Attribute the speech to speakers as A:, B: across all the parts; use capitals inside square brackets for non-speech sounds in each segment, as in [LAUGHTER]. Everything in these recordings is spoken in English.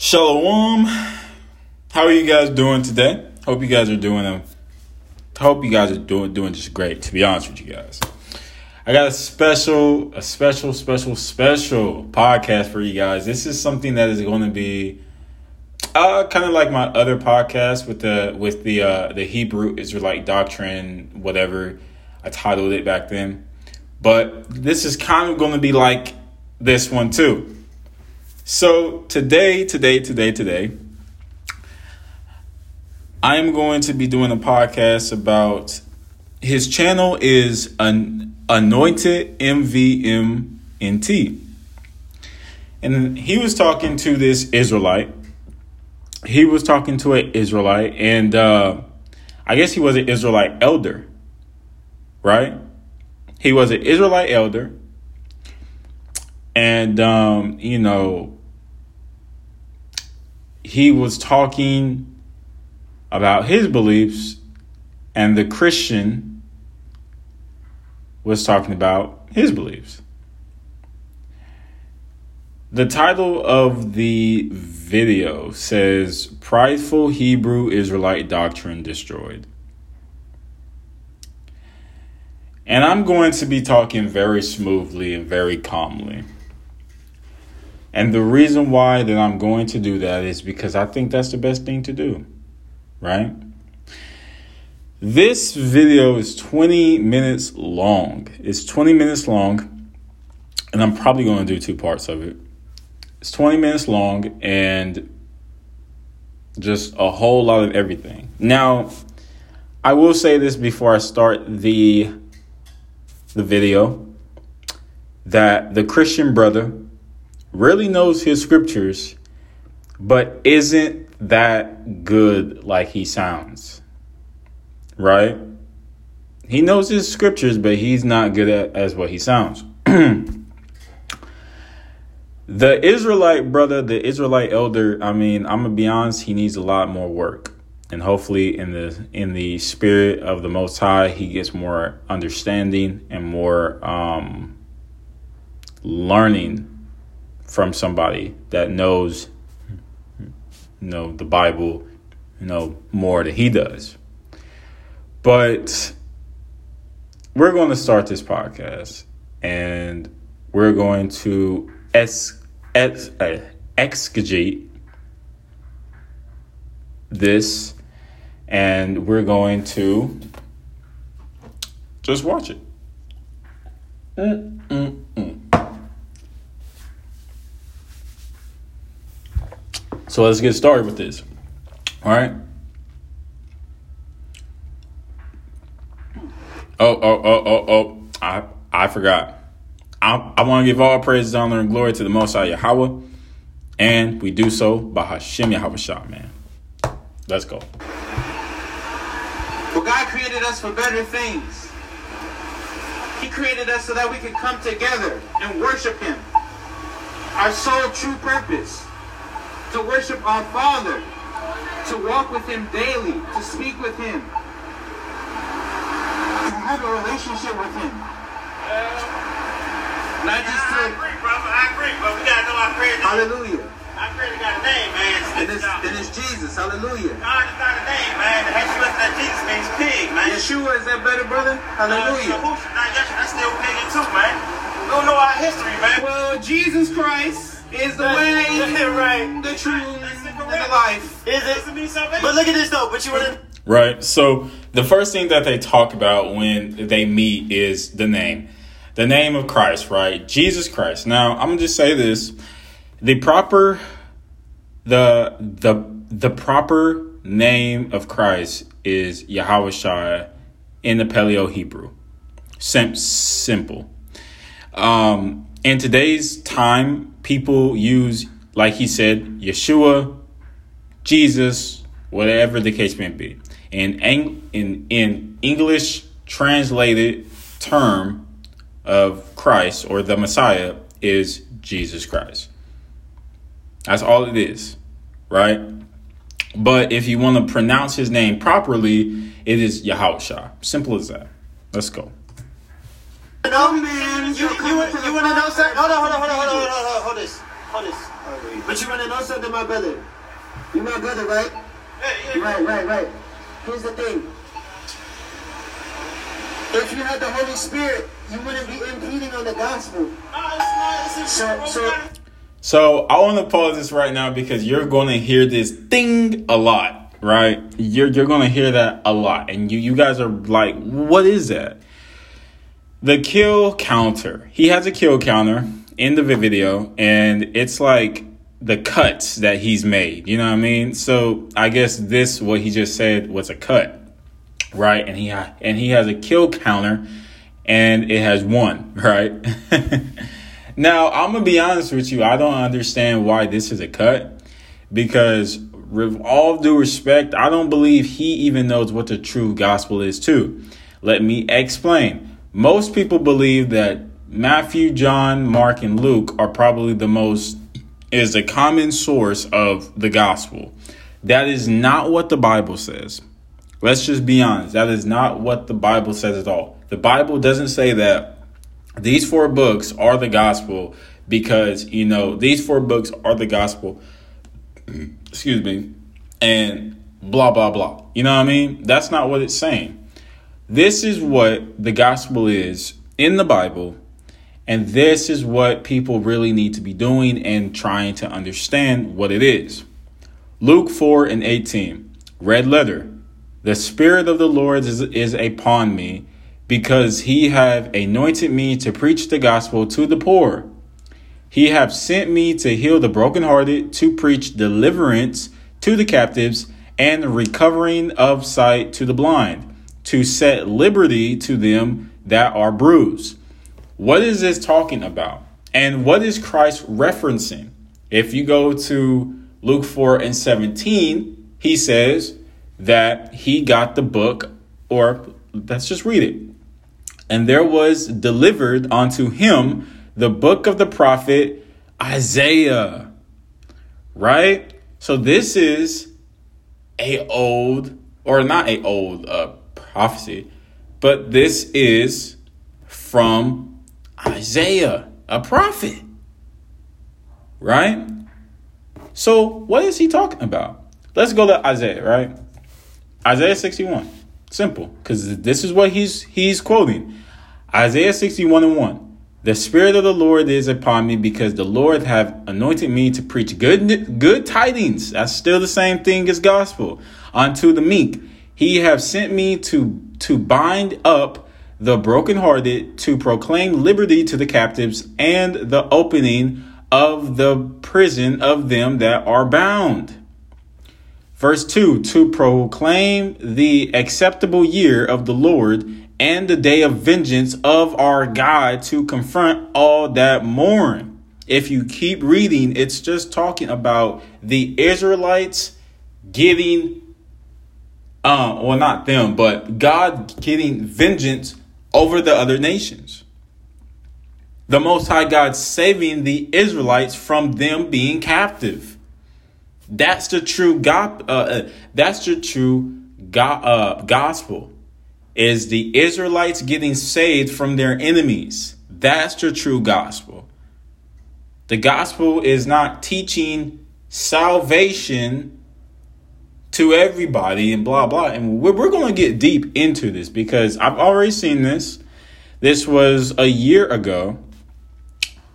A: Shalom. How are you guys doing today? Hope you guys are doing a hope you guys are doing doing just great, to be honest with you guys. I got a special, a special, special, special podcast for you guys. This is something that is going to be uh kind of like my other podcast with the with the uh the Hebrew Israelite doctrine, whatever I titled it back then. But this is kind of going to be like this one too. So today, today, today, today, I am going to be doing a podcast about his channel is an anointed MVMNT. And he was talking to this Israelite. He was talking to an Israelite, and uh, I guess he was an Israelite elder, right? He was an Israelite elder. And, um, you know, he was talking about his beliefs, and the Christian was talking about his beliefs. The title of the video says Prideful Hebrew Israelite Doctrine Destroyed. And I'm going to be talking very smoothly and very calmly. And the reason why that I'm going to do that is because I think that's the best thing to do, right? This video is 20 minutes long. It's 20 minutes long, and I'm probably going to do two parts of it. It's 20 minutes long and just a whole lot of everything. Now, I will say this before I start the the video that the Christian brother really knows his scriptures, but isn't that good like he sounds. Right? He knows his scriptures, but he's not good at as what he sounds. [CLEARS THROAT] the Israelite brother, the Israelite elder, I mean, I'm gonna be honest, he needs a lot more work. And hopefully in the in the spirit of the most high, he gets more understanding and more um learning from somebody that knows you know the Bible, you know, more than he does. But we're going to start this podcast and we're going to es- eh, ex- uh, this and we're going to just watch it. Mm-mm-mm. So let's get started with this. All right. Oh, oh, oh, oh, oh. I, I forgot. I, I want to give all praise, honor, and glory to the Most High Yahweh. And we do so by Hashem Yahweh man. Let's go.
B: Well, God created us for better things. He created us so that we could come together and worship Him. Our sole true purpose to worship our Father, to walk with Him daily, to speak with Him, to have a relationship with Him. Not just
C: I
B: to,
C: agree, brother. I agree, but we gotta know our prayer.
B: hallelujah.
C: Our prayer got a name, man.
B: And it's, and it's Jesus, hallelujah.
C: God is not a name, man. The head looking at Jesus means pig, man.
B: Yeshua, is that better, brother?
C: Uh,
B: Hallelujah.
C: Not Yeshua, that's still pagan too, man. We don't know our history, man.
B: Well, Jesus Christ is the way, [LAUGHS]
C: right.
B: the truth,
C: That's
B: and
C: the
B: the life.
C: Is it? Doesn't mean.
D: But look at this though. But you wanna
A: Right. So the first thing that they talk about when they meet is the name. The name of Christ, right? Jesus Christ. Now, I'm going to just say this. The proper the the the proper name of Christ is Yahweh Shai in the Paleo Hebrew. Sim- simple. Um, in today's time, people use, like he said, Yeshua, Jesus, whatever the case may be. In in in English translated term of Christ or the Messiah is Jesus Christ. That's all it is, right? But if you want to pronounce his name properly, it is Yahusha. Simple as that. Let's go.
B: man
D: You you, you, you wanna know something? Hold on, hold on, hold on, hold on, hold on, hold on, hold this, hold this. But you wanna know something, my brother? You my brother, right?
C: Yeah, yeah.
D: Right, right, right. Here's the thing. If you had the Holy Spirit, you wouldn't be impeding on the gospel.
C: No, it's not. It's
D: So, so
A: So I want to pause this right now because you're going to hear this thing a lot, right? You're you're going to hear that a lot, and you you guys are like, what is that? The kill counter. He has a kill counter in the video, and it's like the cuts that he's made. You know what I mean? So I guess this what he just said was a cut, right? And he ha- and he has a kill counter, and it has one, [LAUGHS] right? [LAUGHS] Now, I'm gonna be honest with you. I don't understand why this is a cut because, with all due respect, I don't believe he even knows what the true gospel is. Too. Let me explain. Most people believe that Matthew, John, Mark, and Luke are probably the most is the common source of the gospel. That is not what the Bible says. Let's just be honest. That is not what the Bible says at all. The Bible doesn't say that these four books are the gospel because you know these four books are the gospel [CLEARS THROAT] excuse me and blah blah blah you know what i mean that's not what it's saying this is what the gospel is in the bible and this is what people really need to be doing and trying to understand what it is. Luke 4 and 18 red letter. The spirit of the lord is, is upon me because he have anointed me to preach the gospel to the poor. He have sent me to heal the brokenhearted, to preach deliverance to the captives, and recovering of sight to the blind, to set liberty to them that are bruised. What is this talking about? And what is Christ referencing? If you go to Luke 4 and 17, he says that he got the book, or let's just read it. And there was delivered unto him the book of the prophet Isaiah. Right? So this is a old or not a old uh, prophecy, but this is from Isaiah, a prophet. Right? So what is he talking about? Let's go to Isaiah, right? Isaiah 61. Simple, because this is what he's he's quoting. Isaiah 61 and 1. The Spirit of the Lord is upon me because the Lord have anointed me to preach good good tidings. That's still the same thing as gospel. Unto the meek. He have sent me to to bind up the brokenhearted, to proclaim liberty to the captives, and the opening of the prison of them that are bound. Verse 2 To proclaim the acceptable year of the Lord and the day of vengeance of our God to confront all that mourn. If you keep reading, it's just talking about the Israelites getting, um, well, not them, but God getting vengeance over the other nations. The Most High God saving the Israelites from them being captive. That's the true God. Uh, uh, that's the true God, uh, gospel is the Israelites getting saved from their enemies. That's the true gospel. The gospel is not teaching salvation to everybody and blah blah. And we're, we're going to get deep into this because I've already seen this. This was a year ago,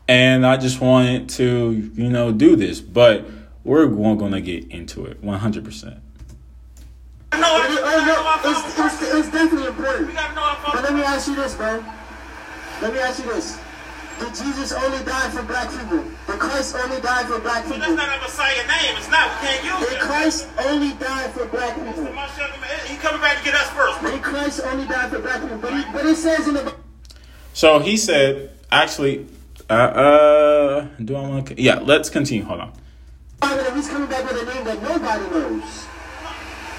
A: and I just wanted to, you know, do this. But we're going to get into it 100%.
C: I know
D: It-
C: it.
D: oh, no, it's, it's, it's definitely important.
C: We gotta know our
D: But let me ask you this, bro. Let me ask you this. Did Jesus only die for black people? Did Christ only die for black people.
C: So That's
D: people?
C: not a Messiah name. It's not. We can't use
D: Did
C: it.
D: Christ only die for black people?
C: He coming back to get us first. bro.
D: Did Christ only die for black people? But, he, but it says in the
A: So he said, actually, uh, uh do I want to? Yeah, let's continue. Hold on.
D: He's coming back with a name that nobody knows.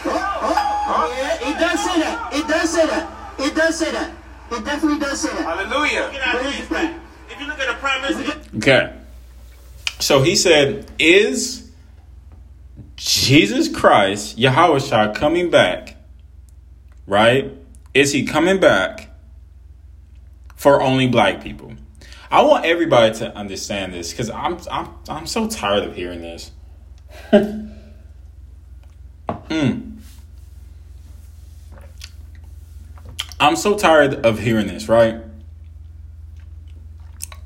D: Oh, oh, oh, yeah, it does say that. It does say that. It does say that. It definitely does say that.
C: Hallelujah. If you look at the prime minister,
A: Okay. So he said, Is Jesus Christ, Yahweh coming back? Right? Is he coming back for only black people? I want everybody to understand this because I'm I'm I'm so tired of hearing this. [LAUGHS] mm. I'm so tired of hearing this, right?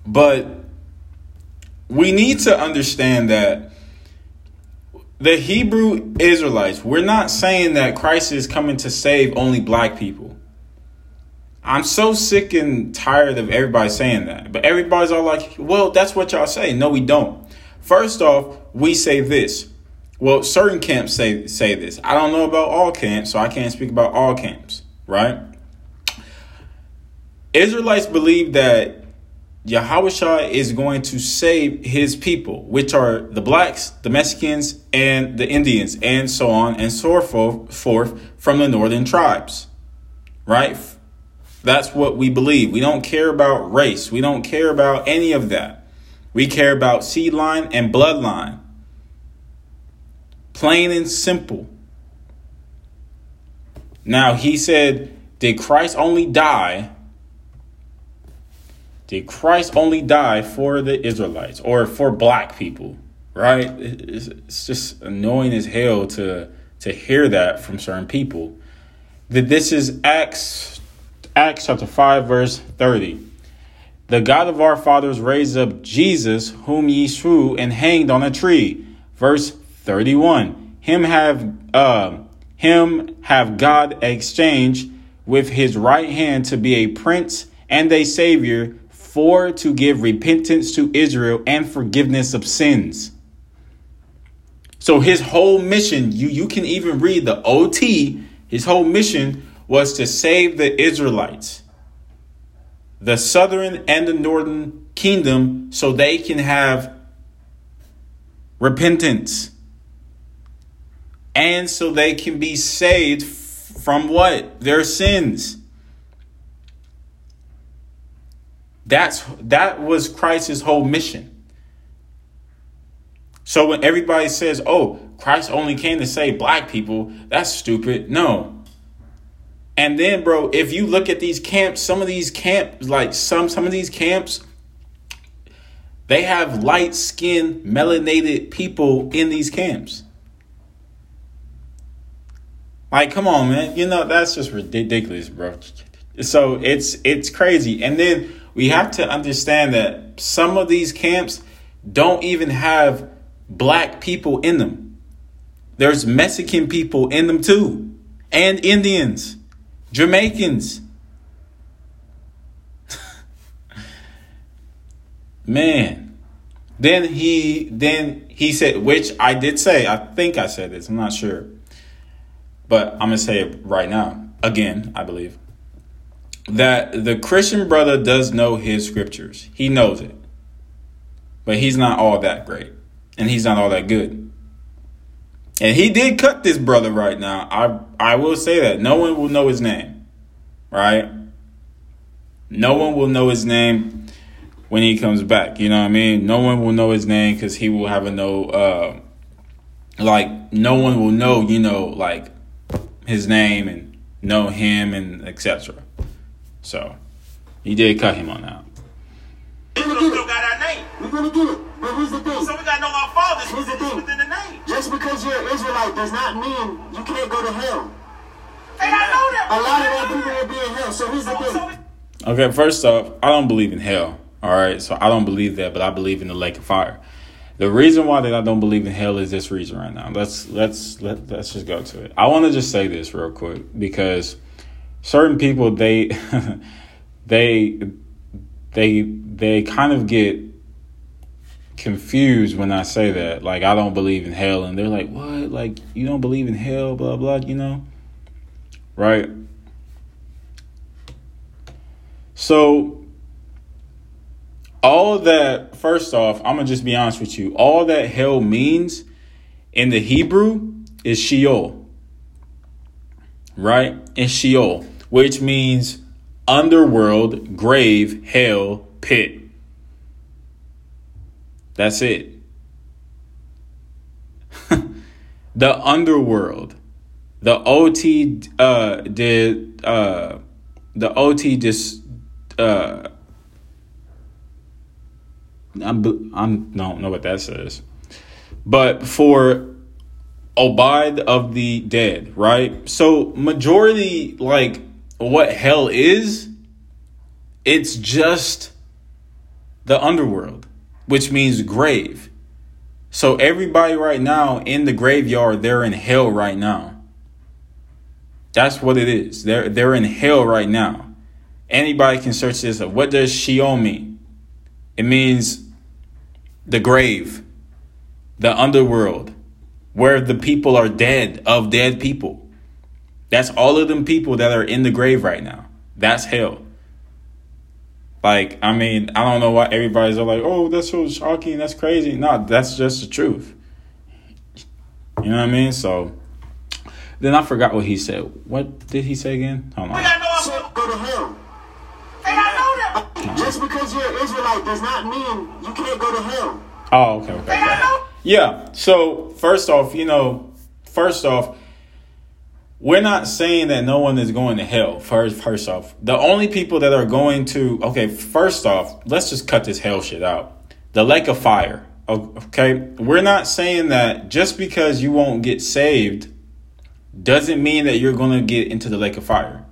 A: But we need to understand that the Hebrew Israelites, we're not saying that Christ is coming to save only black people. I'm so sick and tired of everybody saying that. But everybody's all like, well, that's what y'all say. No, we don't. First off, we say this. Well, certain camps say say this. I don't know about all camps, so I can't speak about all camps, right? Israelites believe that Yahweh is going to save his people, which are the blacks, the Mexicans, and the Indians, and so on and so forth from the northern tribes. Right? That's what we believe. We don't care about race. We don't care about any of that. We care about seed line and bloodline. Plain and simple. Now, he said, Did Christ only die did Christ only die for the Israelites or for black people? Right? It's, just annoying as hell to to hear that from certain people. That this is Acts Acts chapter 5 verse 30. The God of our fathers raised up Jesus, whom ye slew and hanged on a tree. Verse 31. Him have uh, him have God exchanged with his right hand to be a prince and a savior for to give repentance to Israel and forgiveness of sins. So his whole mission, you, you can even read the OT, his whole mission was to save the Israelites, the southern and the northern kingdom, so they can have repentance. And so they can be saved from what? Their sins. That's that was Christ's whole mission. So when everybody says, "Oh, Christ only came to save black people," that's stupid. No. And then, bro, if you look at these camps, some of these camps, like some some of these camps, they have light-skinned, melanated people in these camps. Like, come on, man. You know, that's just ridiculous, bro. So it's it's crazy. And then we have to understand that some of these camps don't even have black people in them. There's Mexican people in them too, and Indians, Jamaicans. [LAUGHS] Man. Then he then he said, which I did say, I think I said this, I'm not sure. But I'm gonna say it right now. Again, I believe that the Christian brother does know his scriptures. He knows it. But he's not all that great. And he's not all that good. And he did cut this brother right now. I I will say that. No one will know his name. Right? No one will know his name when he comes back. You know what I mean? No one will know his name because he will have a no uh like no one will know, you know, like his name and know him and etc. So he did cut him on that.
C: We still got our name.
D: We're gonna get it. But here's the thing.
C: So we gotta know our fathers
D: Here's the
C: within,
D: thing.
C: within the name.
D: Just because you're an Israelite does not mean you can't go to hell.
C: Hey, I know that.
D: A lot of that people will be in hell. So here's the
C: So, so
D: thing.
C: we-
A: Okay, first off, I don't believe in hell. All right, so I don't believe that, but I believe in the lake of fire. The reason why that I don't believe in hell is this reason right now. Let's let's let let's just go to it. I want to just say this real quick because certain people they [LAUGHS] they they they kind of get confused when I say that. Like I don't believe in hell, and they're like, "What? Like you don't believe in hell? Blah blah." You know, right? So all that first off, I'm gonna just be honest with you. All that hell means in the Hebrew is Sheol. Right? In Sheol, which means underworld, grave, hell, pit. That's it. [LAUGHS] the underworld. The OT uh did uh the OT just uh I'm, I'm don't know what that says. But for abide of the dead, right? So majority like what hell is, it's just the underworld, which means grave. So everybody right now in the graveyard, they're in hell right now. That's what it is. They're they're in hell right now. Anybody can search this up. What does Sheol mean? It means the grave, the underworld, where the people are dead of dead people. That's all of them people that are in the grave right now. That's hell. Like, I mean, I don't know why everybody's all like, oh, that's so shocking, that's crazy. No, that's just the truth. You know what I mean? So then I forgot what he said. What did he say again? Hold on.
C: We got no
D: So go to hell.
C: Hey, I know that.
D: Just because you're an Israelite does not mean you can't go to hell.
A: Oh, okay, okay.
C: Hey, I know.
A: Yeah. So first off, you know, first off, we're not saying that no one is going to hell. First, first off, the only people that are going to okay, first off, let's just cut this hell shit out. The lake of fire. Okay, we're not saying that just because you won't get saved doesn't mean that you're going to get into the lake of fire,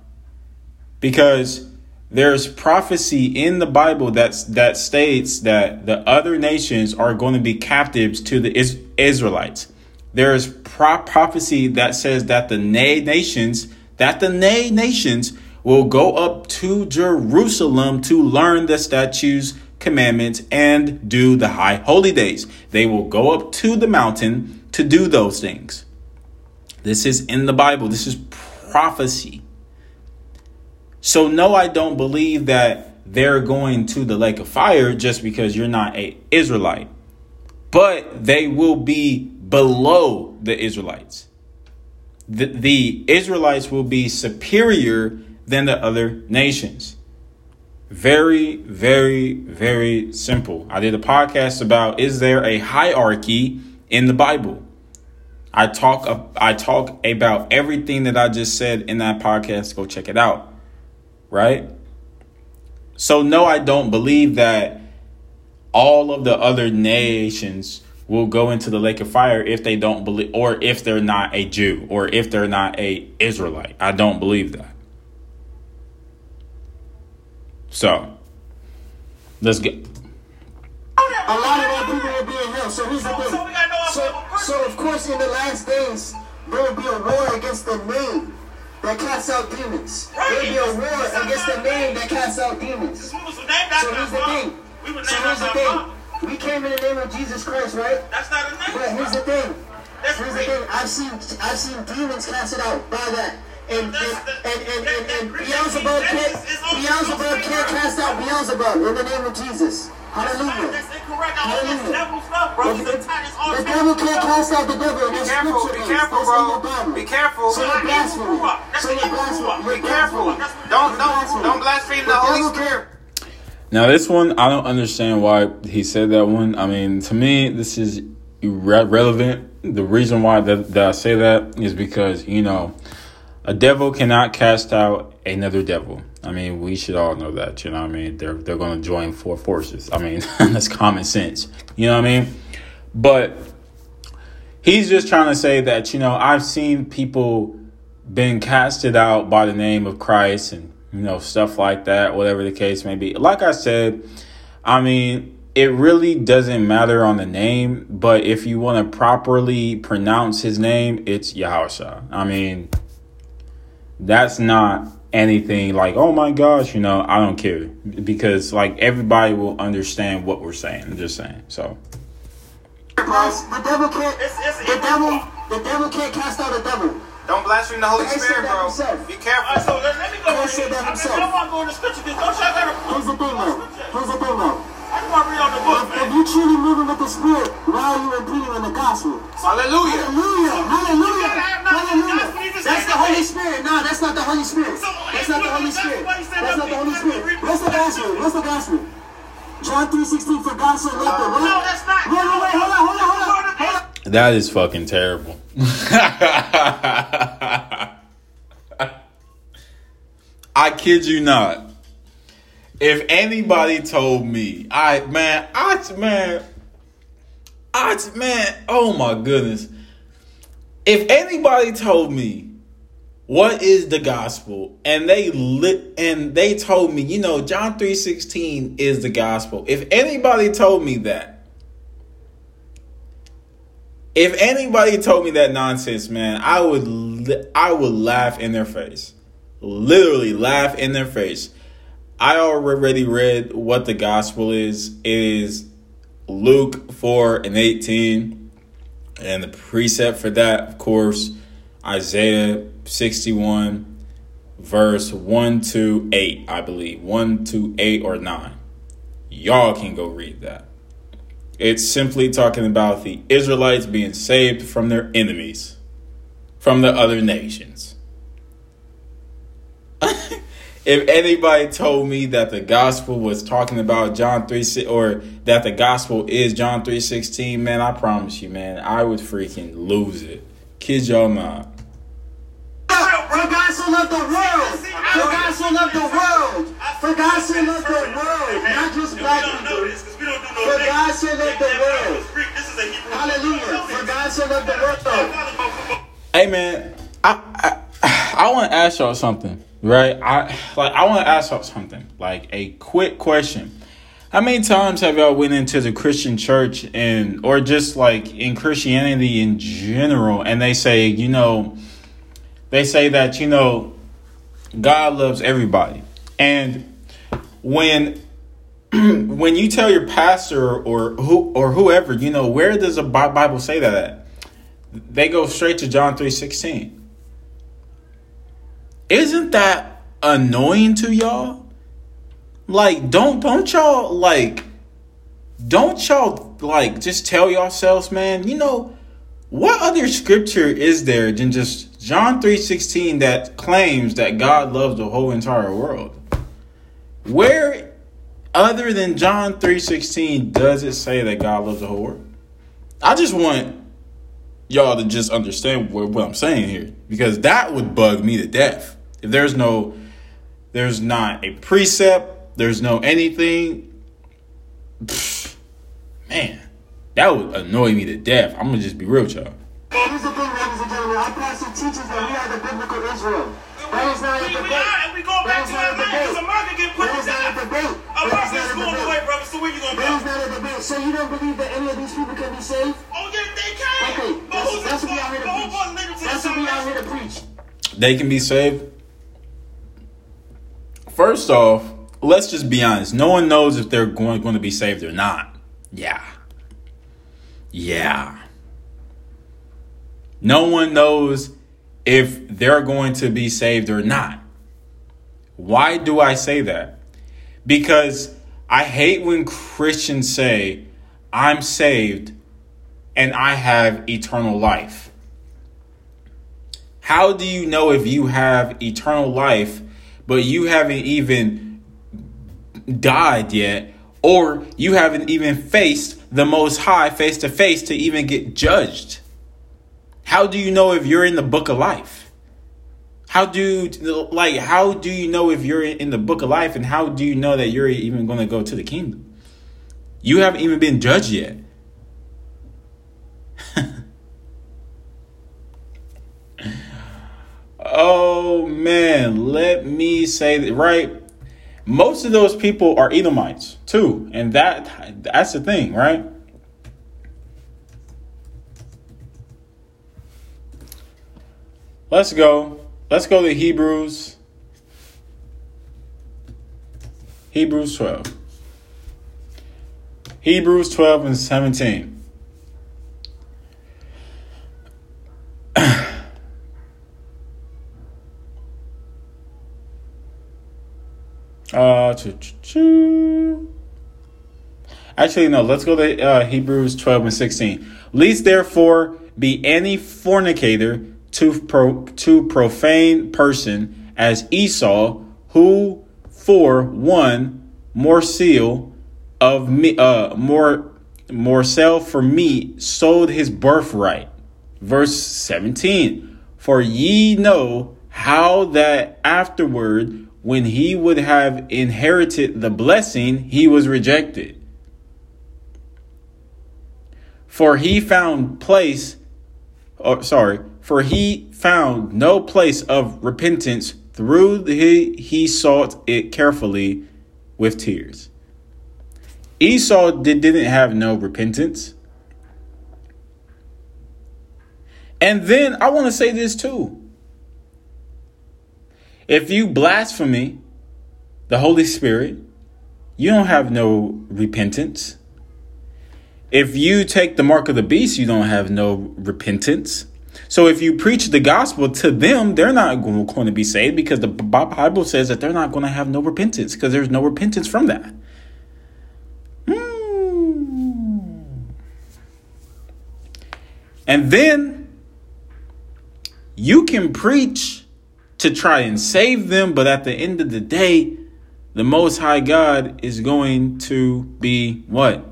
A: because there's prophecy in the Bible that's that states that the other nations are going to be captives to the Is- Israelites. There's pro- prophecy that says that the na- nations that the na- nations will go up to Jerusalem to learn the statutes, commandments, and do the high holy days. They will go up to the mountain to do those things. This is in the Bible. This is prophecy. So no, I don't believe that they're going to the lake of fire just because you're not a Israelite. But they will be below the Israelites. The, the Israelites will be superior than the other nations. Very, very, very simple. I did a podcast about is there a hierarchy in the Bible? I talk I talk about everything that I just said in that podcast. Go check it out. Right? So no, I don't believe that all of the other nations will go into the lake of fire if they don't believe or if they're not a Jew or if they're not a Israelite. I don't believe that. So, let's get
D: A lot of our people will be in hell. So here's the thing.
C: so
D: So, of course, in the last days, there will be a war against the name that casts out demons. There will be a war against the name that casts out demons. So here's the thing. So here's the thing.
C: Mom.
D: We came in the name of Jesus Christ, right?
C: That's not a name.
D: But here's the thing.
C: That's
D: Here's the thing. I've seen I've seen demons casted out by that. And and
C: the-
D: and and, and, and Beelzebub
C: Genesis
D: can't Beelzebub can't
C: Satan.
D: cast out Beelzebub in the name of Jesus. Hallelujah.
C: That's incorrect. All this
D: Hallelujah.
C: devil stuff, bro.
D: The,
C: He's attacking all
D: the
C: this
D: devil can't cast out the devil. and That's
E: careful,
D: scripture
E: be
D: based.
E: careful,
D: That's in
E: bro.
D: your
E: Be careful.
D: So you're blaspheming.
C: evil ruach. That's
D: So you're blaspheming.
E: Be careful. Don't
D: You're
E: don't don't blaspheme the
D: The
E: Holy
D: devil
E: Spirit.
A: Now this one, I don't understand why he said that one. I mean, to me, this is irrelevant. The reason why that, that I say that is because you know, a devil cannot cast out another devil. I mean, we should all know that. You know I mean? They're they're going to join four forces. I mean, [LAUGHS] that's common sense. You know what I mean? But he's just trying to say that you know I've seen people been casted out by the name of Christ and you know stuff like that, whatever the case may be. Like I said, I mean, it really doesn't matter on the name, but if you want to properly pronounce his name, it's Yahusha. I mean, that's not anything like, oh my gosh, you know, I don't care because like everybody will understand what we're saying. I'm just saying. So,
D: The devil can't. The devil. The devil can't cast out a devil.
E: Don't blaspheme the Holy
D: Christ
E: Spirit,
D: that
E: bro.
D: himself.
E: Be
C: All right,
E: careful.
C: so let, let me go.
D: Christ said that
C: I mean,
D: himself.
C: I want to go in the scripture because don't y'all got to
D: Here's the thing, though. Here's the thing, though.
C: I just want to read on the book,
D: If, if you truly moving with the Spirit, why are you impeding on the gospel?
E: Hallelujah.
D: Hallelujah! Hallelujah!
C: gotta have knowledge of the
D: Hallelujah!
C: gospel,
D: That's the Holy. Spirit. No, that's not the Holy Spirit.
C: So,
D: That's
C: eh,
D: not the Holy Spirit.
C: why he said
D: That's not the Holy Spirit.
C: we- we-
D: What's the gospel? What's the gospel? John 3.16, for God so loved the world.
C: No, that's not.
D: Wait, wait, wait, hold on, hold on. Hold on.
A: that is fucking terrible. [LAUGHS] I kid you not. if anybody told me, I man, I man, I man, oh my goodness. If anybody told me what is the gospel and they lit and they told me, you know, John 3:16 is the gospel. If anybody told me that if anybody told me that nonsense, man, I would I would laugh in their face. Literally laugh in their face. I already read what the gospel is. It is Luke 4 and 18. And the precept for that, of course, Isaiah 61, verse 1 to 8, I believe. 1 to 8 or 9. Y'all can go read that. It's simply talking about the Israelites being saved from their enemies, from the other nations. [LAUGHS] if anybody told me that the gospel was talking about John 3 or that the gospel is John 3:16, man, I promise you, man, I would freaking lose it. Kid y'all not.
D: God so loved the world. God so loved the world. For God so loved the world. Not just black people. For God so loved the world. Hallelujah. For God so loved the world.
A: Hey man, I I, [SIGHS] I want to ask y'all something, right? I like I want to ask y'all something, like a quick question. How many times have y'all went into the Christian church and or just like in Christianity in general and they say, you know, they say that, you know, God loves everybody. And when [CLEARS THROAT] when you tell your pastor or who or whoever, you know, where does the Bible say that at? They go straight to John 3:16. Isn't that annoying to y'all? Like don't don't y'all like don't y'all like just tell yourselves, man, you know, what other scripture is there than just John 3:16 that claims that God loves the whole entire world? Where other than John 3:16 does it say that God loves the whole world? I just want y'all to just understand what, what I'm saying here because that would bug me to death. If there's no there's not a precept, there's no anything pff, man, that would annoy me to death. I'm gonna just be real with y'all.
D: Here's the thing, ladies and gentlemen. Our pastor teaches that we are the biblical Israel. That is not a
C: We, we
D: debate.
C: Are, and we go
D: That
C: back to
D: not a
C: that line because
D: debate.
C: America get put
D: That is not a
C: down.
D: debate. That is
C: America's
D: not a
C: going
D: debate.
C: away, brother. So where you gonna
D: That is
C: go?
D: not a debate. So you don't believe that any of these people can be saved?
C: Oh yeah, they can.
D: Okay,
C: But
D: that's,
C: who's
D: that's what we out here to
C: the whole
D: preach.
C: part
D: That's what we out here to preach.
A: They can be saved. First off, let's just be honest. No one knows if they're going, going to be saved or not. Yeah. Yeah. No one knows if they're going to be saved or not. Why do I say that? Because I hate when Christians say, I'm saved and I have eternal life. How do you know if you have eternal life, but you haven't even died yet, or you haven't even faced the Most High face to face to even get judged? How do you know if you're in the book of life? How do like how do you know if you're in the book of life, and how do you know that you're even going to go to the kingdom? You haven't even been judged yet. [LAUGHS] Oh man, let me say that right. Most of those people are Edomites too, and that that's the thing, right? Let's go. Let's go to Hebrews. Hebrews 12. Hebrews 12 and 17. [CLEARS THROAT] Uh. Actually, no. Let's go to uh, Hebrews twelve and sixteen. Least therefore be any fornicator to pro, to profane person as Esau, who for one more seal of me, uh, more more sell for me sold his birthright. Verse seventeen. For ye know how that afterward when he would have inherited the blessing, he was rejected. For he found place, or sorry, for he found no place of repentance through the, he sought it carefully with tears. Esau did, didn't have no repentance. And then I want to say this too. If you blaspheme the Holy Spirit, you don't have no repentance. If you take the mark of the beast, you don't have no repentance. So if you preach the gospel to them, they're not going to be saved because the Bible says that they're not going to have no repentance because there's no repentance from that. Hmm. And then you can preach to try and save them, but at the end of the day, the Most High God is going to be what?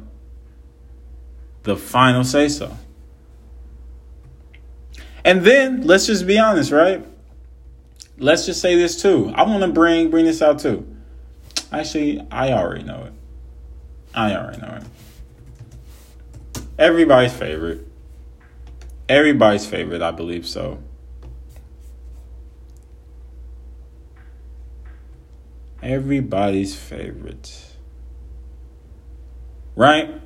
A: The final say so. And then let's just be honest, right? Let's just say this too. I want to bring bring this out too. Actually, I already know it. I already know it. Everybody's favorite. Everybody's favorite, I believe so. everybody's favorite. Right?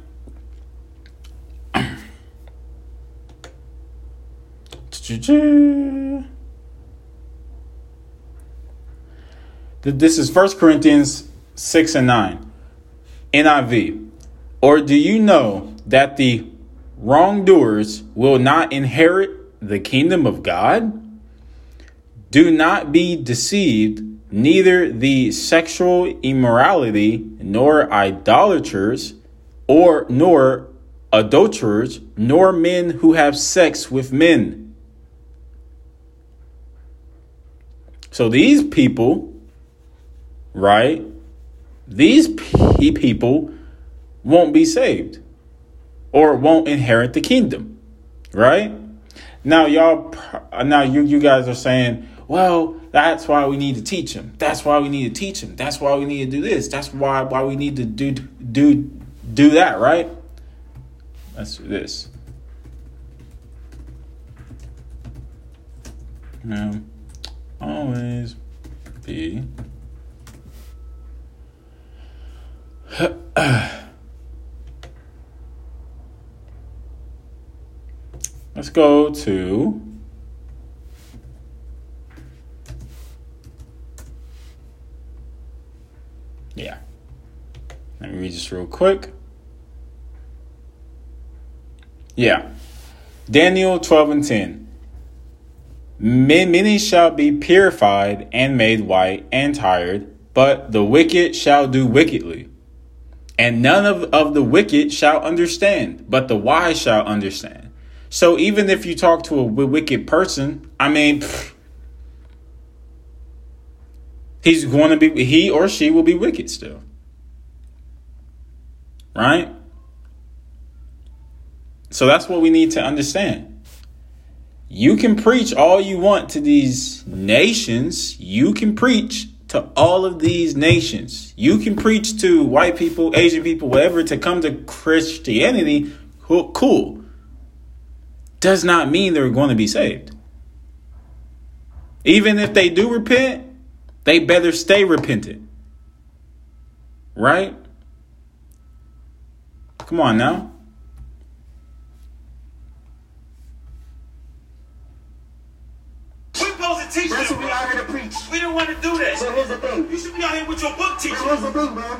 A: This is 1 Corinthians 6 and 9. NIV. Or do you know that the wrongdoers will not inherit the kingdom of God? Do not be deceived neither the sexual immorality, nor idolaters, or nor adulterers, nor men who have sex with men. So these people, right? These people won't be saved or won't inherit the kingdom, right? Now y'all now you you guys are saying, well, that's why we need to teach them. That's why we need to teach them. That's why we need to do this. That's why why we need to do do do that, right? Let's do this. Now, always be [CLEARS THROAT] Let's go to Yeah. Let me read this real quick. Yeah. Daniel 12 and 10. Many shall be purified and made white and tired, but the wicked shall do wickedly. And none of, of the wicked shall understand, but the wise shall understand. So even if you talk to a wicked person, I mean, he's going to be he or she will be wicked still. Right? So that's what we need to understand. You can preach all you want to these nations. You can preach to all of these nations. You can preach to white people, Asian people, whatever, to come to Christianity. Cool. Does not mean they're going to be saved. Even if they do repent, they better stay repentant. Right? Come on now.
C: We supposed to teach
D: That's
C: them,
D: what we
C: bro.
D: out here to preach.
C: We didn't want to do that.
D: So here's the thing.
C: You should be out here with your book
D: But here's the thing, man.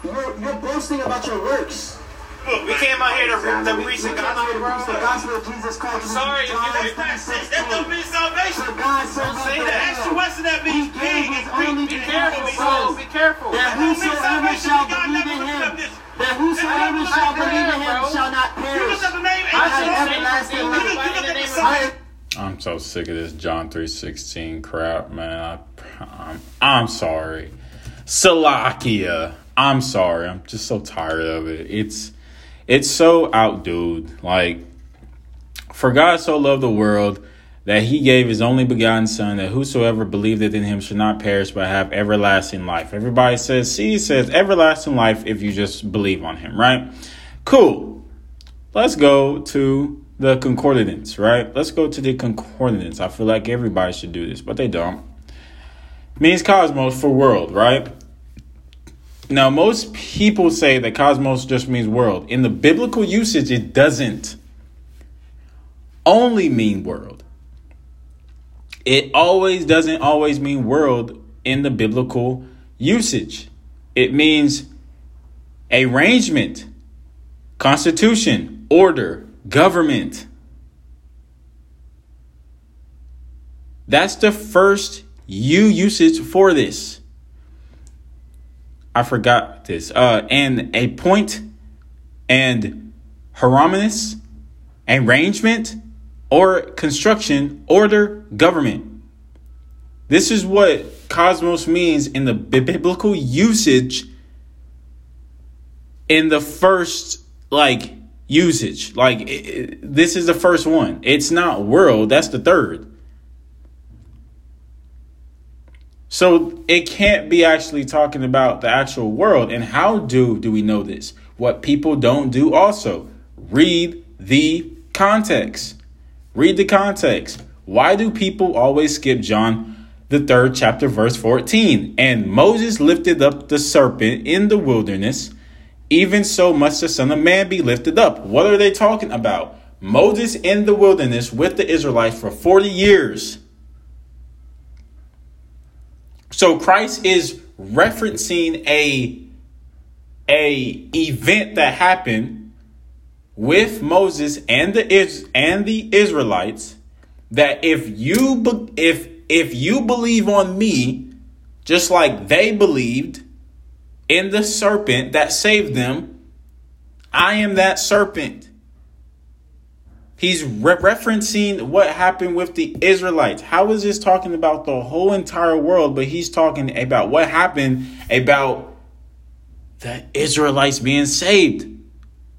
D: You're, you're boasting about your works.
C: Look,
B: We came out here to rip the preach
D: We
B: the gospel,
D: here the gospel of Jesus Christ.
B: sorry if you
D: John
B: didn't-
D: 3:16.
C: That don't mean salvation.
D: For God so
B: Don't say
D: the
B: that.
C: Ask you
D: world
C: what's that
D: He
C: means.
D: gave
C: Big
D: his
C: and
D: only
C: Greek.
B: Be
C: Be
B: careful,
C: careful.
B: Be careful.
D: that whosoever shall believe in him, that whosoever shall believe in him shall not perish.
C: You
D: perish,
C: look at the name
D: but have
C: Abraham. You look you the
B: I-
C: sign.
A: I'm so sick of this John 3:16 crap, man. I, I'm, I'm sorry. Salakia. I'm sorry. I'm just so tired of it. It's it's so outdude. Like for God so loved the world that he gave his only begotten son that whosoever believeth in him should not perish but have everlasting life. Everybody says, see, says everlasting life if you just believe on him, right? Cool. Let's go to the concordance, right? Let's go to the concordance. I feel like everybody should do this, but they don't. means cosmos for world, right? Now, most people say that cosmos just means world. In the biblical usage, it doesn't only mean world. It always doesn't always mean world in the biblical usage. It means arrangement, constitution, order, government. That's the first U usage for this. I forgot this. Uh, and a point and harmonious arrangement or construction, order, government. This is what cosmos means in the biblical usage in the first like usage. Like it, this is the first one. It's not world, that's the third. So it can't be actually talking about the actual world. And how do do we know this? What people don't do also. Read the context. Read the context. Why do people always skip John, the third chapter, verse 14? And Moses lifted up the serpent in the wilderness, even so must the Son of Man be lifted up. What are they talking about? Moses in the wilderness with the Israelites for 40 years. So Christ is referencing a a event that happened with Moses and the Is- and the Israelites that if you if if you believe on me just like they believed in the serpent that saved them I am that serpent He's re- referencing what happened with the Israelites. How is this talking about the whole entire world, but he's talking about what happened about the Israelites being saved?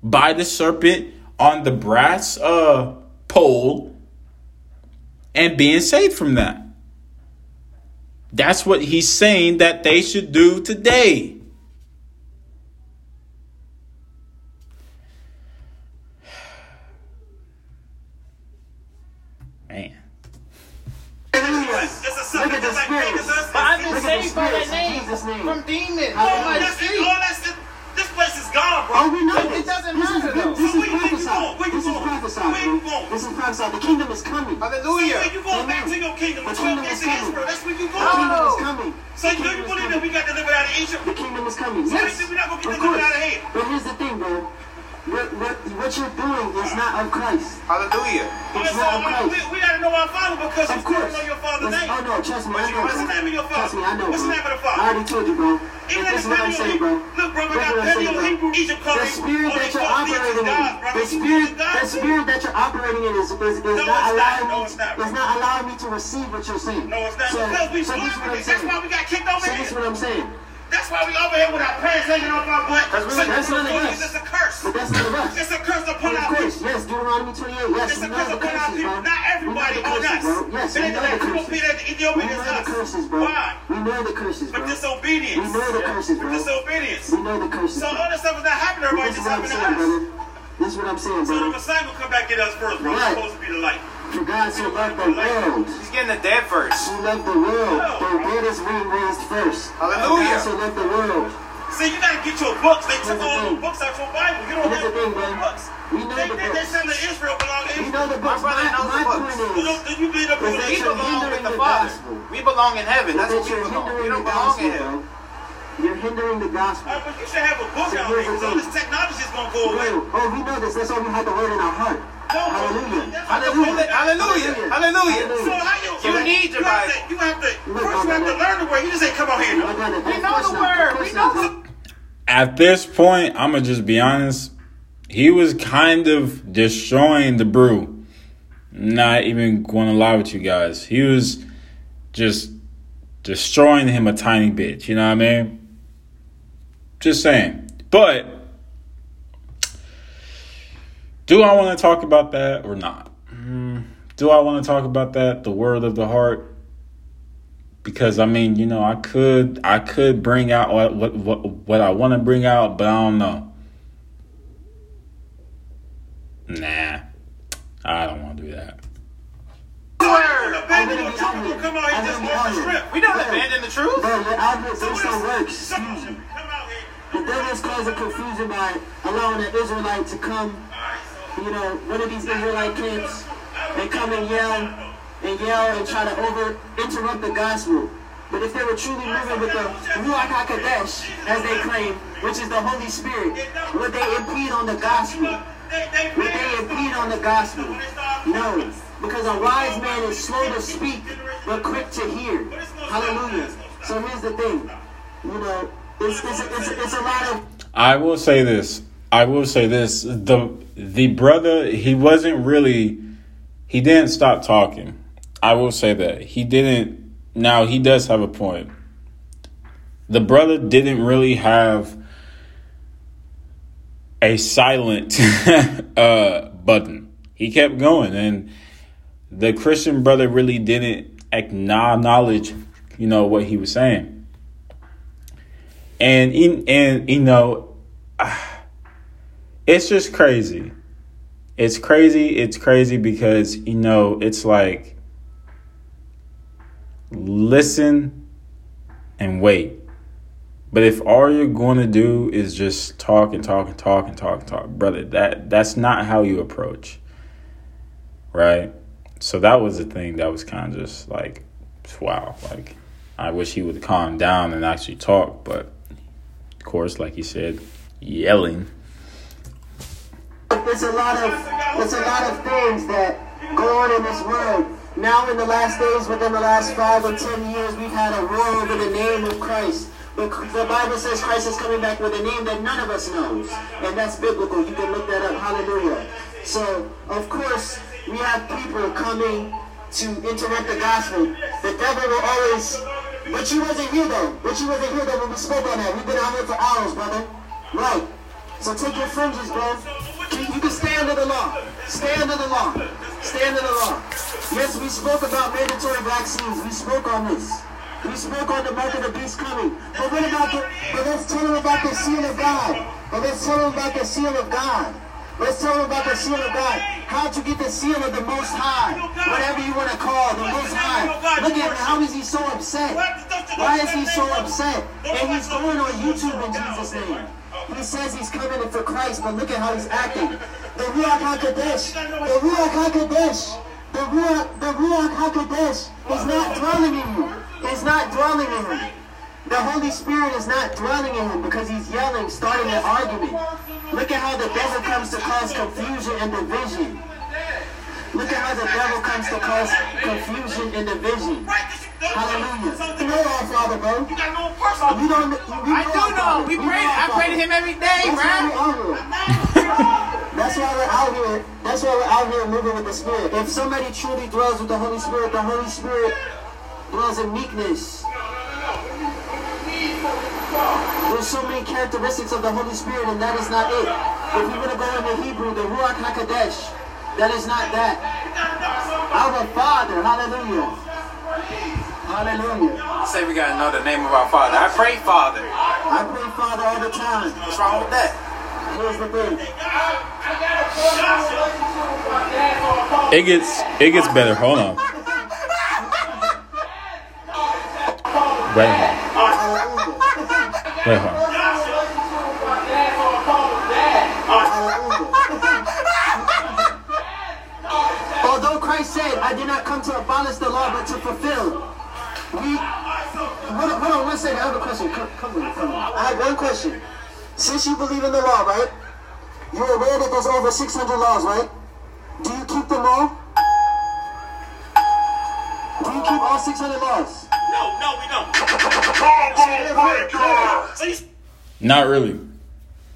A: by the serpent on the brass uh, pole and being saved from that. That's what he's saying that they should do today. Man.
D: Look at the spirits.
E: But I've been
D: Look at the
E: saved by that name
D: name.
E: from demons.
D: Oh,
E: Oh, my
C: That's it.
E: street.
C: All that's it. This place is gone, bro.
D: Oh, we know
E: It
D: this.
E: doesn't
D: this
E: matter,
D: is,
E: though.
D: This
C: So
D: is
C: where you
D: prophesied.
C: going? Where you
D: This is
C: going?
D: prophesied,
C: Where you going?
D: This is prophesied. The kingdom is coming.
E: Hallelujah.
C: Where you going back to your kingdom? The
D: The
C: 12
D: kingdom is coming.
C: Israel. That's where you
D: The kingdom is coming.
C: So do you believe that we got delivered out of Egypt?
D: The kingdom is coming.
C: So
D: Yes.
C: we're not gonna get
D: of
C: delivered
D: course.
C: out of here.
D: But here's the thing, bro. What, what, what you're doing is not of Christ.
E: Hallelujah.
D: It's
C: so
D: not of
C: we,
D: Christ.
C: we, we gotta know our father because
D: Of
C: you still
D: course.
C: know your father's
D: Listen-
C: name.
D: Oh no, trust me, I know.
C: what's the name of your father?
D: Trust me, I know.
C: What's the name of the Father?
D: I already told you, bro.
C: Even
D: this is what I'm saying, bro.
C: Look, bro, we
D: Look
C: got
D: what I'm saying,
C: Paleo
D: bro.
C: Hebrew, Egypt
D: The
C: coming.
D: spirit that you're
C: four things
D: operating
C: is God,
D: in,
C: bro.
D: the
C: You
D: spirit,
C: believe God?
D: the spirit that you're operating in is, is, is
C: No,
D: not
C: it's not.
D: allowing
C: No,
D: me,
C: it's not,
D: is
C: bro.
D: not allowing me to receive what you're saying.
C: No, it's not.
D: So,
C: because we
D: so this is what I'm
C: blind. That's
D: saying.
C: why we got kicked over
D: So this is
C: here.
D: what I'm saying.
C: That's why we over here with our pants hanging off our butt.
E: That's
C: Saying
D: that's of
C: Deuteronomy
D: us.
C: a curse.
D: But that's of us.
C: It's a curse upon our people.
D: yes, Deuteronomy 28, yes,
C: It's a curse
D: the
C: upon our people.
D: bro.
C: Not everybody on
D: the
C: us.
D: curses, bro. Yes,
C: It
D: we
C: ain't
D: the
C: people
D: curses.
C: be that
D: We
C: Ethiopian
D: know the
C: us.
D: curses, bro.
C: Why?
D: We know the curses,
C: For disobedience.
D: We know the curses,
C: For disobedience.
D: We know the curses,
C: So
D: bro.
C: all that stuff is not happening to everybody, just happening to us.
D: This is what I'm saying, bro.
C: So the. Messiah will come back at us first, bro. We're supposed to be the light.
D: For God so loved the world.
E: He's getting the dead first.
D: He loved the world. The dead is being raised first.
E: Hallelujah.
D: God so loved the world.
C: See, you gotta get your books. They took all the books out your Bible. You don't
D: Here's
C: have
D: the thing,
C: no books.
D: We know
C: They,
D: the
C: they, they
D: books.
C: said that Israel belonged to
D: We
C: Israel.
D: know the books.
E: My brother
D: My,
E: knows
D: my
E: the books.
D: point
C: You,
D: is,
C: don't, you believe the
D: Is
E: We belong with the
D: the
E: Father.
D: gospel.
E: We belong in heaven. That's
D: that
E: what we
D: you're
E: belong. We don't belong
D: gospel,
E: in heaven.
D: Bro. You're hindering the gospel.
C: Uh, but you should have a book
D: So
C: out
D: here's
C: there because all this technology is gonna go away.
D: Oh, we know this. That's why we have the word in our heart.
C: No,
D: Hallelujah.
C: that's
E: Hallelujah. Hallelujah.
C: So
E: Hallelujah.
C: how you?
E: You
C: so
E: need your
C: you have to, you have to first you have to learn the word. You just say, "Come on here."
D: My
E: We know the word. We know the
A: At this point, I'm gonna just be honest. He was kind of destroying the brew. Not even going to lie with you guys. He was just destroying him a tiny bit. You know what I mean? Just saying. But do I want to talk about that or not? Do I want to talk about that? The word of the heart? Because I mean, you know, I could I could bring out what what what, what I want to bring out, but I don't know. Nah. I don't want to do that.
C: Abandon the truth. Come out here just want the shrimp.
E: We don't abandon the truth.
D: Bro, your outlet based on works.
C: Come out here.
D: The devil is causing confusion by allowing an Israelite to come, you know, one of these Israelite camps, they come and yell and yell and try to over interrupt the gospel. But if they were truly moving with the Ruach HaKodesh, as they claim, which is the Holy Spirit, would they impede on the gospel? Would they impede on the gospel? No, because a wise man is slow to speak, but quick to hear. Hallelujah. So here's the thing, you know,
A: I will say this. I will say this. The the brother, he wasn't really he didn't stop talking. I will say that. He didn't now he does have a point. The brother didn't really have a silent [LAUGHS] uh button. He kept going and the Christian brother really didn't acknowledge, you know, what he was saying and in and you know [SIGHS] it's just crazy. It's crazy it's crazy because you know it's like listen and wait. But if all you're going to do is just talk and talk and talk and talk and talk brother that that's not how you approach right? So that was the thing that was kind of just like wow like i wish he would calm down and actually talk but course, like you said, yelling.
D: There's a lot of there's a lot of things that go on in this world. Now in the last days, within the last five or ten years, we've had a war over the name of Christ. But the Bible says Christ is coming back with a name that none of us knows. And that's biblical. You can look that up. Hallelujah. So, of course, we have people coming to interrupt the gospel. The devil will always but you wasn't here though. But you wasn't here though when we spoke on that. We've been out here for hours, brother. Right. So take your fringes, bro. You can stay under the law. Stay under the law. Stay under the law. Yes, we spoke about mandatory vaccines. We spoke on this. We spoke on the mark of the beast coming. But what about the, but let's tell them about the seal of God. But let's tell them about the seal of God. Let's tell them about the seal of God. How'd you get the seal of the Most High? Whatever you want to call the Most High. Look at him. How is he so upset? Why is he so upset? And he's going on YouTube in Jesus' name. He says he's coming in for Christ, but look at how he's acting. The Ruach HaKodesh, the Ruach HaKodesh, the Ruach, the Ruach HaKodesh is not dwelling in you. It's not dwelling in him. The Holy Spirit is not dwelling in him because he's yelling, starting an argument. Look at how the devil comes to cause confusion and division. Look at how the devil comes to cause confusion and division. Hallelujah. You know our Father, bro.
C: You got no person.
D: You don't. We
E: I do know. We pray. I pray to him every day,
D: That's
E: bro.
D: we're out here. That's why we're out here. That's why we're out here moving with the Spirit. If somebody truly dwells with the Holy Spirit, the Holy Spirit dwells in meekness. There's so many characteristics of the Holy Spirit, and that is not it. If you were to go into Hebrew, the Ruach HaKodesh, that is not that. Our Father, hallelujah. Hallelujah.
E: Say we gotta know the name of our Father. I pray, Father.
D: I pray Father all the time.
E: What's wrong with that?
D: Here's the thing.
A: It gets it gets better. Hold on. Wait, hold on.
D: Hallelujah.
A: Wait.
D: Although Christ said, I did not come to abolish the law, but to fulfill. We, hold on, hold on one second. I have a question. Come, come me, come me. I have one question. Since you believe in the law, right? You're aware that there's over 600 laws, right? Do you keep them all? Do you keep all 600 laws?
C: No, no, we don't.
A: Not really.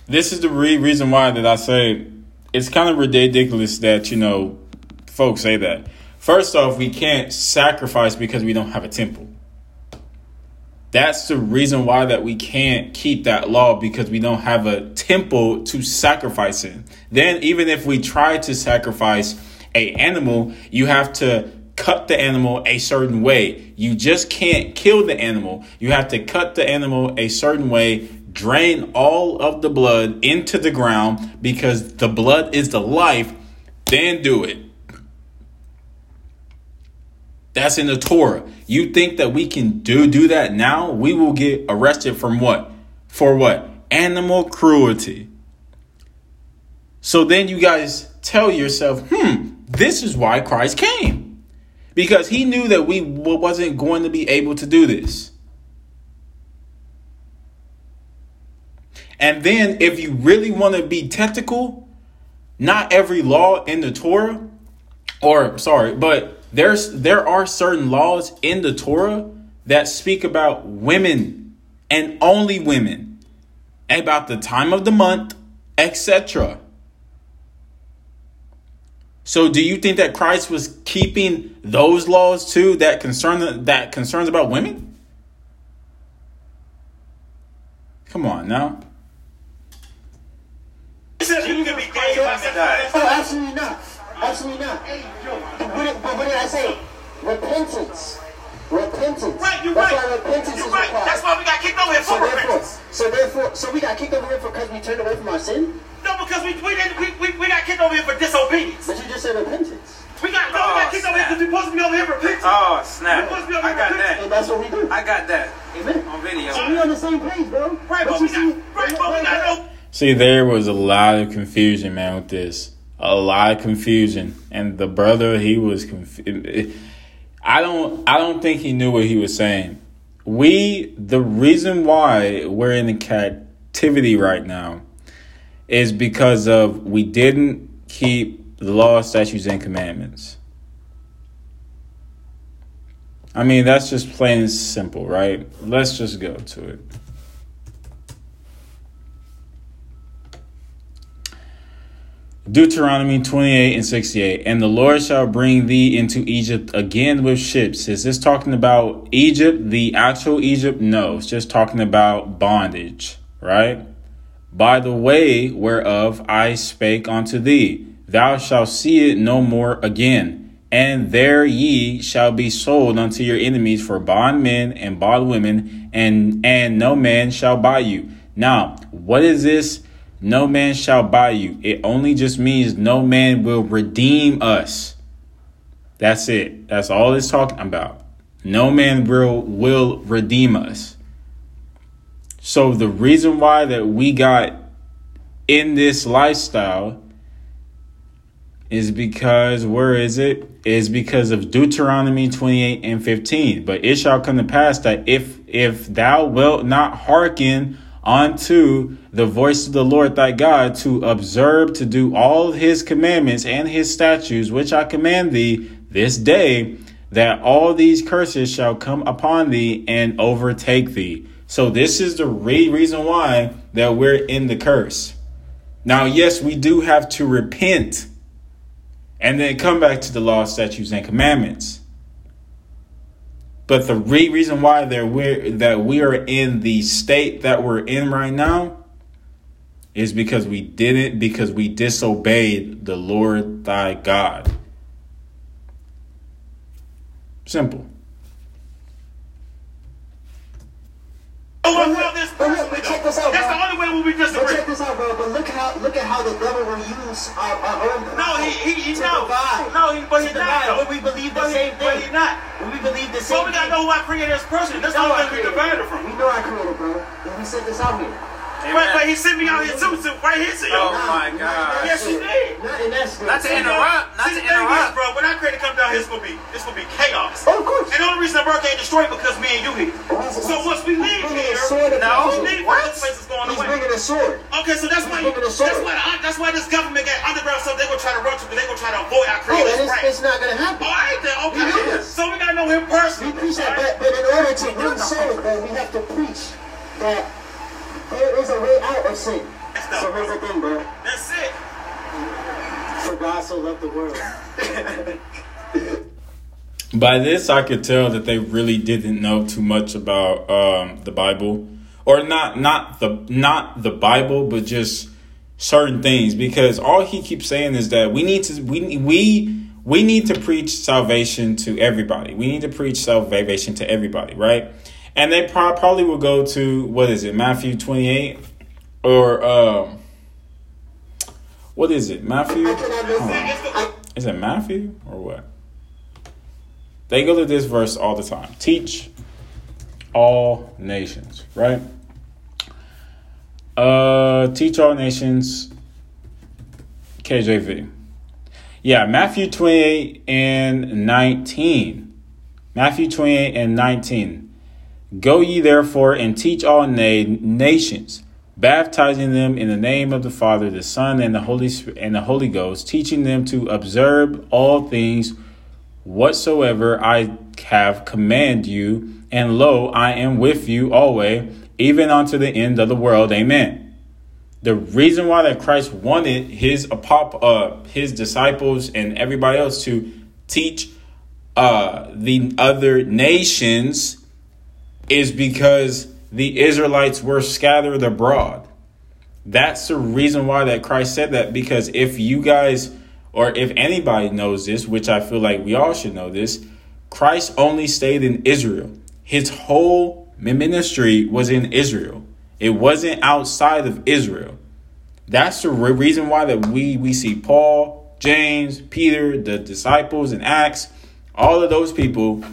A: This is the re- reason why that I say it's kind of ridiculous that you know folks say that. First off, we can't sacrifice because we don't have a temple. That's the reason why that we can't keep that law because we don't have a temple to sacrifice in. Then even if we try to sacrifice a animal, you have to cut the animal a certain way. You just can't kill the animal. You have to cut the animal a certain way, drain all of the blood into the ground because the blood is the life, then do it. That's in the Torah. You think that we can do do that now? We will get arrested from what? For what? Animal cruelty. So then you guys tell yourself, "Hmm, this is why Christ came." Because he knew that we wasn't going to be able to do this. And then if you really want to be technical, not every law in the Torah or sorry, but there's there are certain laws in the Torah that speak about women and only women, about the time of the month, etc. So do you think that Christ was keeping those laws too that concern that concerns about women? Come on now.
C: You can be gay if
D: Oh, absolutely not. Absolutely not. But what, did, but what did I say? Repentance. Repentance.
C: Right, you're
D: That's
C: right.
D: why repentance
C: You're
D: is
C: right.
D: required.
C: That's why we got kicked over here
D: so
C: for
D: therefore,
C: repentance.
D: so therefore, so we got kicked over here for because we turned away from our sin.
C: No, because we we didn't we, we, we got kicked over here for disobedience.
D: But you just said repentance,
C: We got no, we got oh, kicked over here because we supposed to be over here repenting.
E: Oh snap.
C: We're
E: snap!
C: supposed to be over
E: I
C: here
E: got
C: repenting.
E: that.
D: and that's what we do.
E: I got that
D: Amen.
E: on video.
D: So we on the same page, bro.
C: Right, but
D: you
C: we got right, but we got no.
A: See, there was a lot of confusion, man, with this. A lot of confusion, and the brother, he was confused. I don't, I don't think he knew what he was saying. We, the reason why we're in captivity right now, is because of we didn't keep the law, statutes, and commandments. I mean, that's just plain and simple, right? Let's just go to it. Deuteronomy 28 and 68. And the Lord shall bring thee into Egypt again with ships. Is this talking about Egypt, the actual Egypt? No, it's just talking about bondage, right? By the way whereof I spake unto thee, thou shalt see it no more again. And there ye shall be sold unto your enemies for bondmen and bondwomen, and and no man shall buy you. Now, what is this? No man shall buy you. It only just means no man will redeem us. That's it. That's all it's talking about. No man will will redeem us. So the reason why that we got in this lifestyle is because where is it? Is because of Deuteronomy 28 and 15. But it shall come to pass that if if thou wilt not hearken unto the voice of the Lord thy God to observe to do all his commandments and his statutes which I command thee this day, that all these curses shall come upon thee and overtake thee. So this is the re- reason why that we're in the curse. Now, yes, we do have to repent and then come back to the law, statutes, and commandments. But the re- reason why that we're that we are in the state that we're in right now is because we didn't because we disobeyed the Lord thy God. Simple.
C: Oh, well, well, this
D: But look, but check this out,
C: That's
D: bro.
C: the only way we
D: But check this out, bro. But look how look at how the devil will use our, our own
C: No, he he he no.
D: divide.
C: No, he but he's not though.
D: When we believe the
C: But he-
D: same
C: But
D: thing.
C: he's not.
D: When we believe the same
C: Well, we gotta know who I created a person. That's the only way we divided from.
D: We know our creator, bro. And we said this out here.
C: Right, but he sent me out here too, so right here to you.
E: Oh my God.
C: Yes, he did.
D: Not in that.
E: Not to interrupt. Not
C: See,
E: to
C: the thing is,
E: interrupt.
C: bro. When I created come down here, it's gonna be it's gonna be chaos.
D: Oh, of course.
C: And the only reason the birthday ain't destroyed because me and you here. So once we leave here,
D: a sword
C: no, we leave
D: What?
C: this place is going
D: He's
C: away.
D: bringing a sword.
C: Okay, so that's why
D: He's bringing a sword.
C: that's why the, that's why this government got underground stuff. They gonna try to run to, they gonna try to avoid our
D: Oh,
C: creator's
D: and it's, it's not gonna happen.
C: All right, then. Okay.
D: We know.
C: So we gotta know him personally.
D: We
C: personally.
D: preach that,
C: all right?
D: but, but in order to win souls, bro, we have to preach that there is a way out of sin. So here's the thing, bro.
C: That's it.
D: For God so loved the world. [LAUGHS]
A: By this, I could tell that they really didn't know too much about um, the Bible, or not not the not the Bible, but just certain things. Because all he keeps saying is that we need to we we we need to preach salvation to everybody. We need to preach salvation to everybody, right? And they pro- probably will go to what is it, Matthew 28 or um what is it? Matthew? Is it Matthew or what? They go to this verse all the time. Teach all nations, right? Uh teach all nations KJV. Yeah, Matthew 28 and 19. Matthew 28 and 19. Go ye therefore and teach all na- nations, baptizing them in the name of the Father, the Son, and the Holy Spirit, and the Holy Ghost, teaching them to observe all things whatsoever I have command you. And lo, I am with you always, even unto the end of the world. Amen the reason why that Christ wanted his apop, uh, his disciples and everybody else to teach uh, the other nations is because the Israelites were scattered abroad. That's the reason why that Christ said that because if you guys or if anybody knows this, which I feel like we all should know this, Christ only stayed in Israel. His whole ministry was in Israel. It wasn't outside of Israel. That's the re- reason why that we we see Paul, James, Peter, the disciples in Acts, all of those people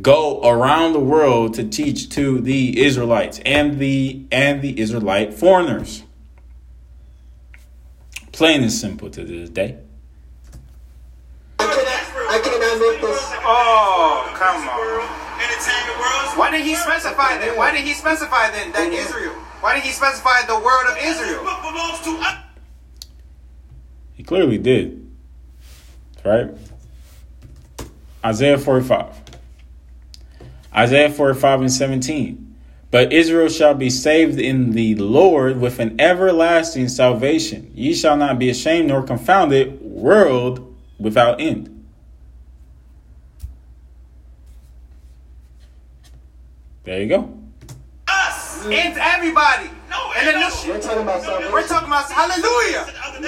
A: go around the world to teach to the Israelites and the and the Israelite foreigners. Plain and simple to this day.
D: I cannot make this.
E: Oh, come on. Why did he specify then? Why did he specify then that Israel? Why did he specify the word of Israel?
A: He clearly did. Right? Isaiah 45. Isaiah 45 and 17. But Israel shall be saved in the Lord with an everlasting salvation. Ye shall not be ashamed nor confounded, world without end. There you go.
E: Us! It's everybody!
C: No,
E: and then
C: no.
E: this
D: We're talking about salvation.
E: We're talking about hallelujah!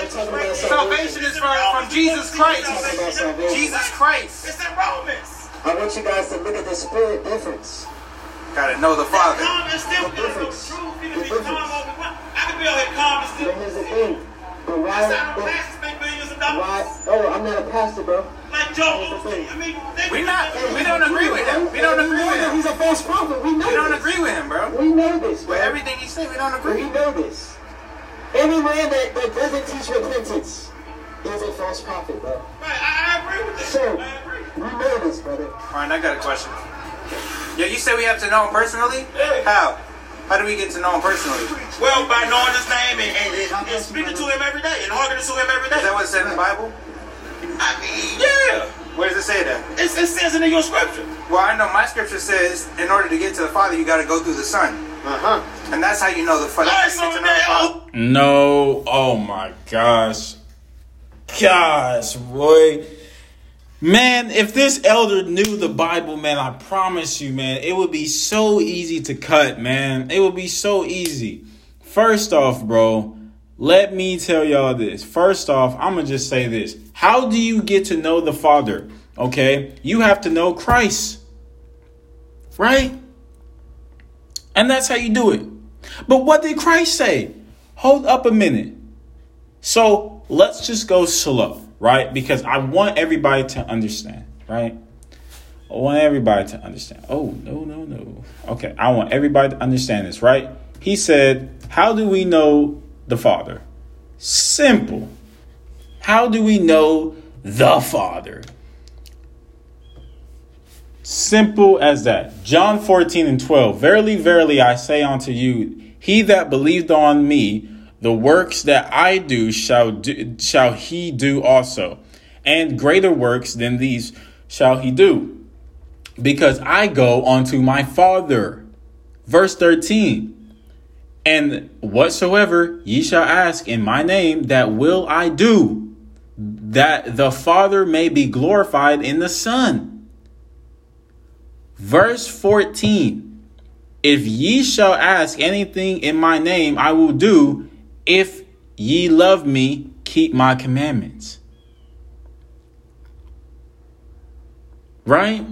D: Talking about
E: Salvation is from, from Jesus Christ.
D: We're talking about salvation.
E: Jesus Christ.
C: It's in Romans.
D: I want you guys to look at the spirit difference.
E: Gotta know the Father.
C: Calm and still
D: The
C: be the
D: difference. The
C: be calm
D: difference.
C: I can be out here calm and
D: But
C: still.
D: here's the thing. But why?
C: That's how the
D: But
C: pastors make millions of
D: why? Oh, I'm not a pastor, bro.
C: Like Joe I mean,
E: We not. We don't agree with him. We don't agree with him.
D: He's a false prophet. We know
E: We don't agree with him, bro.
D: We know this, bro.
E: With everything he said, we don't agree.
D: We know this. Any man that, that doesn't teach repentance is a false prophet, bro.
C: Right, I, I agree with that.
D: So,
C: I agree.
D: we know this, brother.
E: Alright, I got a question. Yeah, you said we have to know him personally?
C: Yeah.
E: How? How do we get to know him personally?
C: Well, by knowing his name and, and, and, and speaking to him every day and hearkening to him every day.
E: Is that what it said in the Bible?
C: I mean, yeah.
E: Where does it say that?
C: It's, it says it in your scripture.
E: Well, I know my scripture says in order to get to the Father, you got to go through the Son.
D: Uh-huh.
E: And that's how you know the Father.
C: All right,
E: That's how
C: so
E: you get to know Father.
A: No. Oh my gosh. Gosh, boy. Man, if this elder knew the Bible, man, I promise you, man, it would be so easy to cut, man. It would be so easy. First off, bro, let me tell y'all this. First off, I'm going to just say this. How do you get to know the Father? Okay? You have to know Christ. Right? And that's how you do it. But what did Christ say? Hold up a minute. So let's just go slow, right? Because I want everybody to understand, right? I want everybody to understand. Oh, no, no, no. Okay, I want everybody to understand this, right? He said, How do we know the Father? Simple. How do we know the Father? Simple as that. John 14 and 12. Verily, verily, I say unto you, he that believed on me, the works that I do shall do, shall he do also, and greater works than these shall he do, because I go unto my Father. Verse 13. And whatsoever ye shall ask in my name, that will I do, that the Father may be glorified in the Son. Verse 14 If ye shall ask anything in my name, I will do. If ye love me, keep my commandments. Right?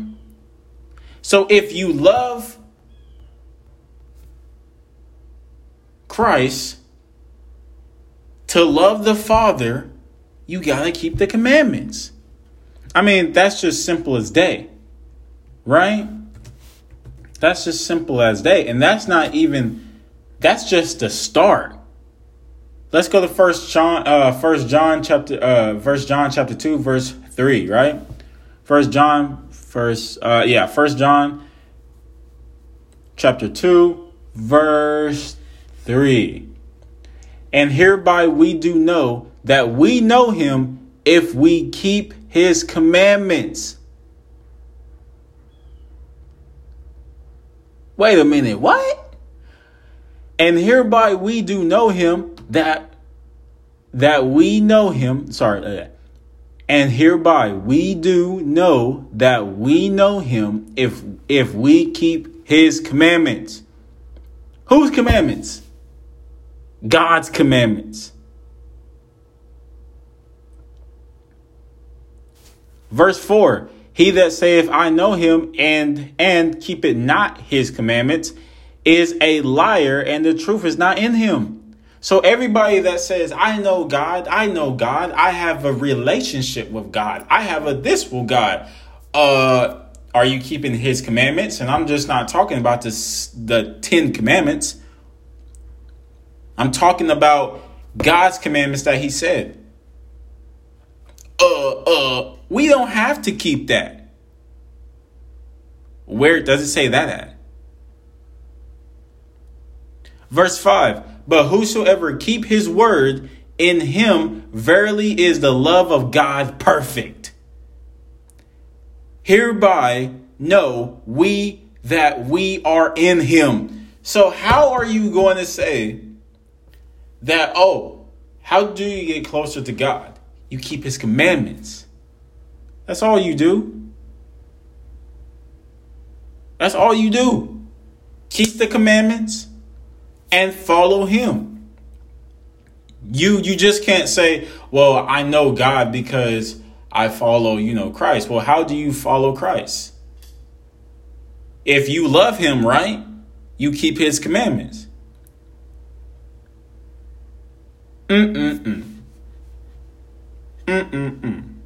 A: So if you love Christ, to love the Father, you got to keep the commandments. I mean, that's just simple as day. Right? That's just simple as day. And that's not even that's just the start. Let's go to first John uh first John chapter uh first John chapter 2 verse 3, right? First John first uh yeah, first John chapter 2 verse 3. And hereby we do know that we know him if we keep his commandments. Wait a minute, what? And hereby we do know him that that we know him, sorry, uh, and hereby we do know that we know him if if we keep his commandments. Whose commandments? God's commandments. Verse 4 He that saith, I know him, and, and keep it not his commandments, is a liar, and the truth is not in him. So, everybody that says, I know God, I know God, I have a relationship with God, I have a this with God, uh, are you keeping his commandments? And I'm just not talking about this, the 10 commandments. I'm talking about God's commandments that he said. Uh, uh, we don't have to keep that. Where does it say that at? Verse 5 But whosoever keep his word, in him verily is the love of God perfect. Hereby know we that we are in him. So, how are you going to say that, oh, how do you get closer to God? You keep his commandments. That's all you do. That's all you do. Keep the commandments and follow him. You you just can't say, "Well, I know God because I follow, you know, Christ." Well, how do you follow Christ? If you love him, right? You keep his commandments. Mm-mm-mm. Mm-mm-mm.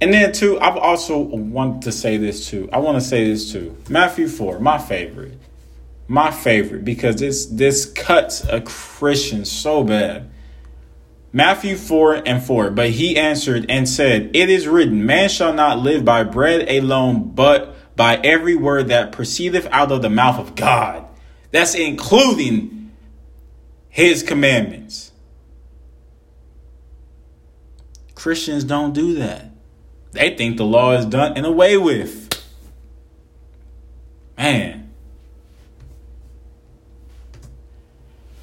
A: And then too, I've also wanted to say this too. I want to say this too. Matthew 4, my favorite. My favorite because this this cuts a Christian so bad. Matthew 4 and 4. But he answered and said, It is written, Man shall not live by bread alone, but by every word that proceedeth out of the mouth of God. That's including his commandments. Christians don't do that. They think the law is done and away with. Man.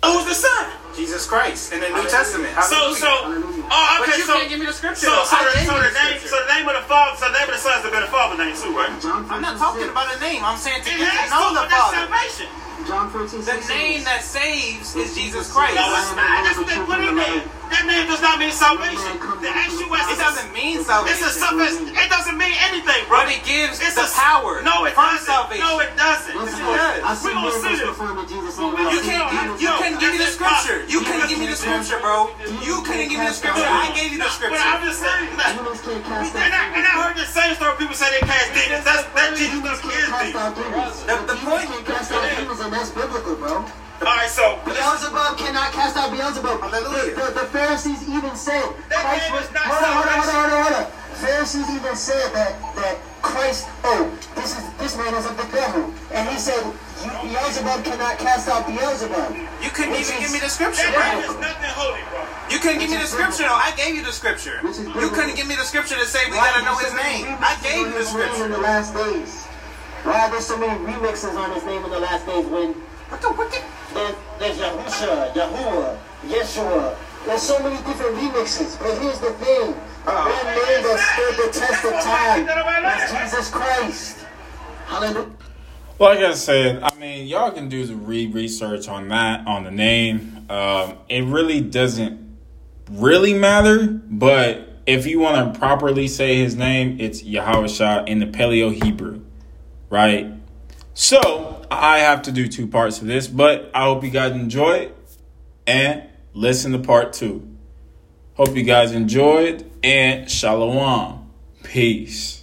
C: Who's the son?
E: Jesus Christ in the New Testament.
C: So, so, oh,
E: But
C: okay,
E: you
C: so,
E: can't give me the scripture.
C: so,
E: though.
C: so, the,
E: gave
C: so the
E: the
C: name, so the name of the father, so the name of the son is the better father name too, right?
E: I'm not talking about a name. I'm saying to
C: It
E: get
C: has
E: to know the
C: but that's
E: Father.
C: salvation.
D: John 14,
E: The name that saves is Jesus Christ.
C: No, it's not. That's what they put in there. That name does not mean salvation. The actual
E: It doesn't mean
C: It's
E: salvation.
C: a suffix. It doesn't mean anything, bro.
E: But it gives
C: It's
E: the
C: a-
E: power
C: No, it
E: from
C: doesn't.
E: salvation.
C: No, it doesn't.
D: Listen,
E: It does.
D: I see
C: We gonna see
D: miracles
C: this.
D: performed in Jesus'
C: Well,
D: name.
C: we
E: You can't. You, you couldn't give me the scripture. You couldn't give me the scripture, bro. You couldn't give me the scripture. I gave you the
C: But I'm
E: scripture.
C: just saying. look,
D: Demons can't cast out
C: And I, and I heard the same story. People say they cast demons. That's that Jesus
D: Demons
C: doesn't
D: can't
C: is
D: cast
C: demons.
D: demons.
E: The- the point-
D: can't cast out demons, and that's biblical, bro.
C: All right, so
D: Beelzebub cannot cast out Beelzebub.
E: Hallelujah.
D: The, the, the Pharisees even said, Christ was,
C: not
D: hold on, hold on, hold on, hold on, hold on. Pharisees even said that, that Christ, oh, this is this man is of the devil. And he said, "You- Beelzebub cannot cast out Beelzebub.
E: You couldn't even give me the scripture,
C: is nothing holy, bro.
E: You couldn't give me the scripture though. I gave you the scripture. You couldn't give me the scripture to say we gotta know his name. I gave you the scripture.
D: in the last days. Why there's so many remixes on his name in the last days when
E: What the what the?
D: There, there's Yahusha, Yahuwah, Yeshua. There's so many different remixes. But here's the thing.
E: Oh.
D: One name that stood the test of time is Jesus Christ. Hallelujah.
A: Like I said, I mean, y'all can do the re research on that, on the name. Um, it really doesn't really matter, but if you want to properly say his name, it's Yahweh in the Paleo Hebrew, right? So I have to do two parts of this, but I hope you guys enjoy it and listen to part two. Hope you guys enjoyed and shalom. Peace.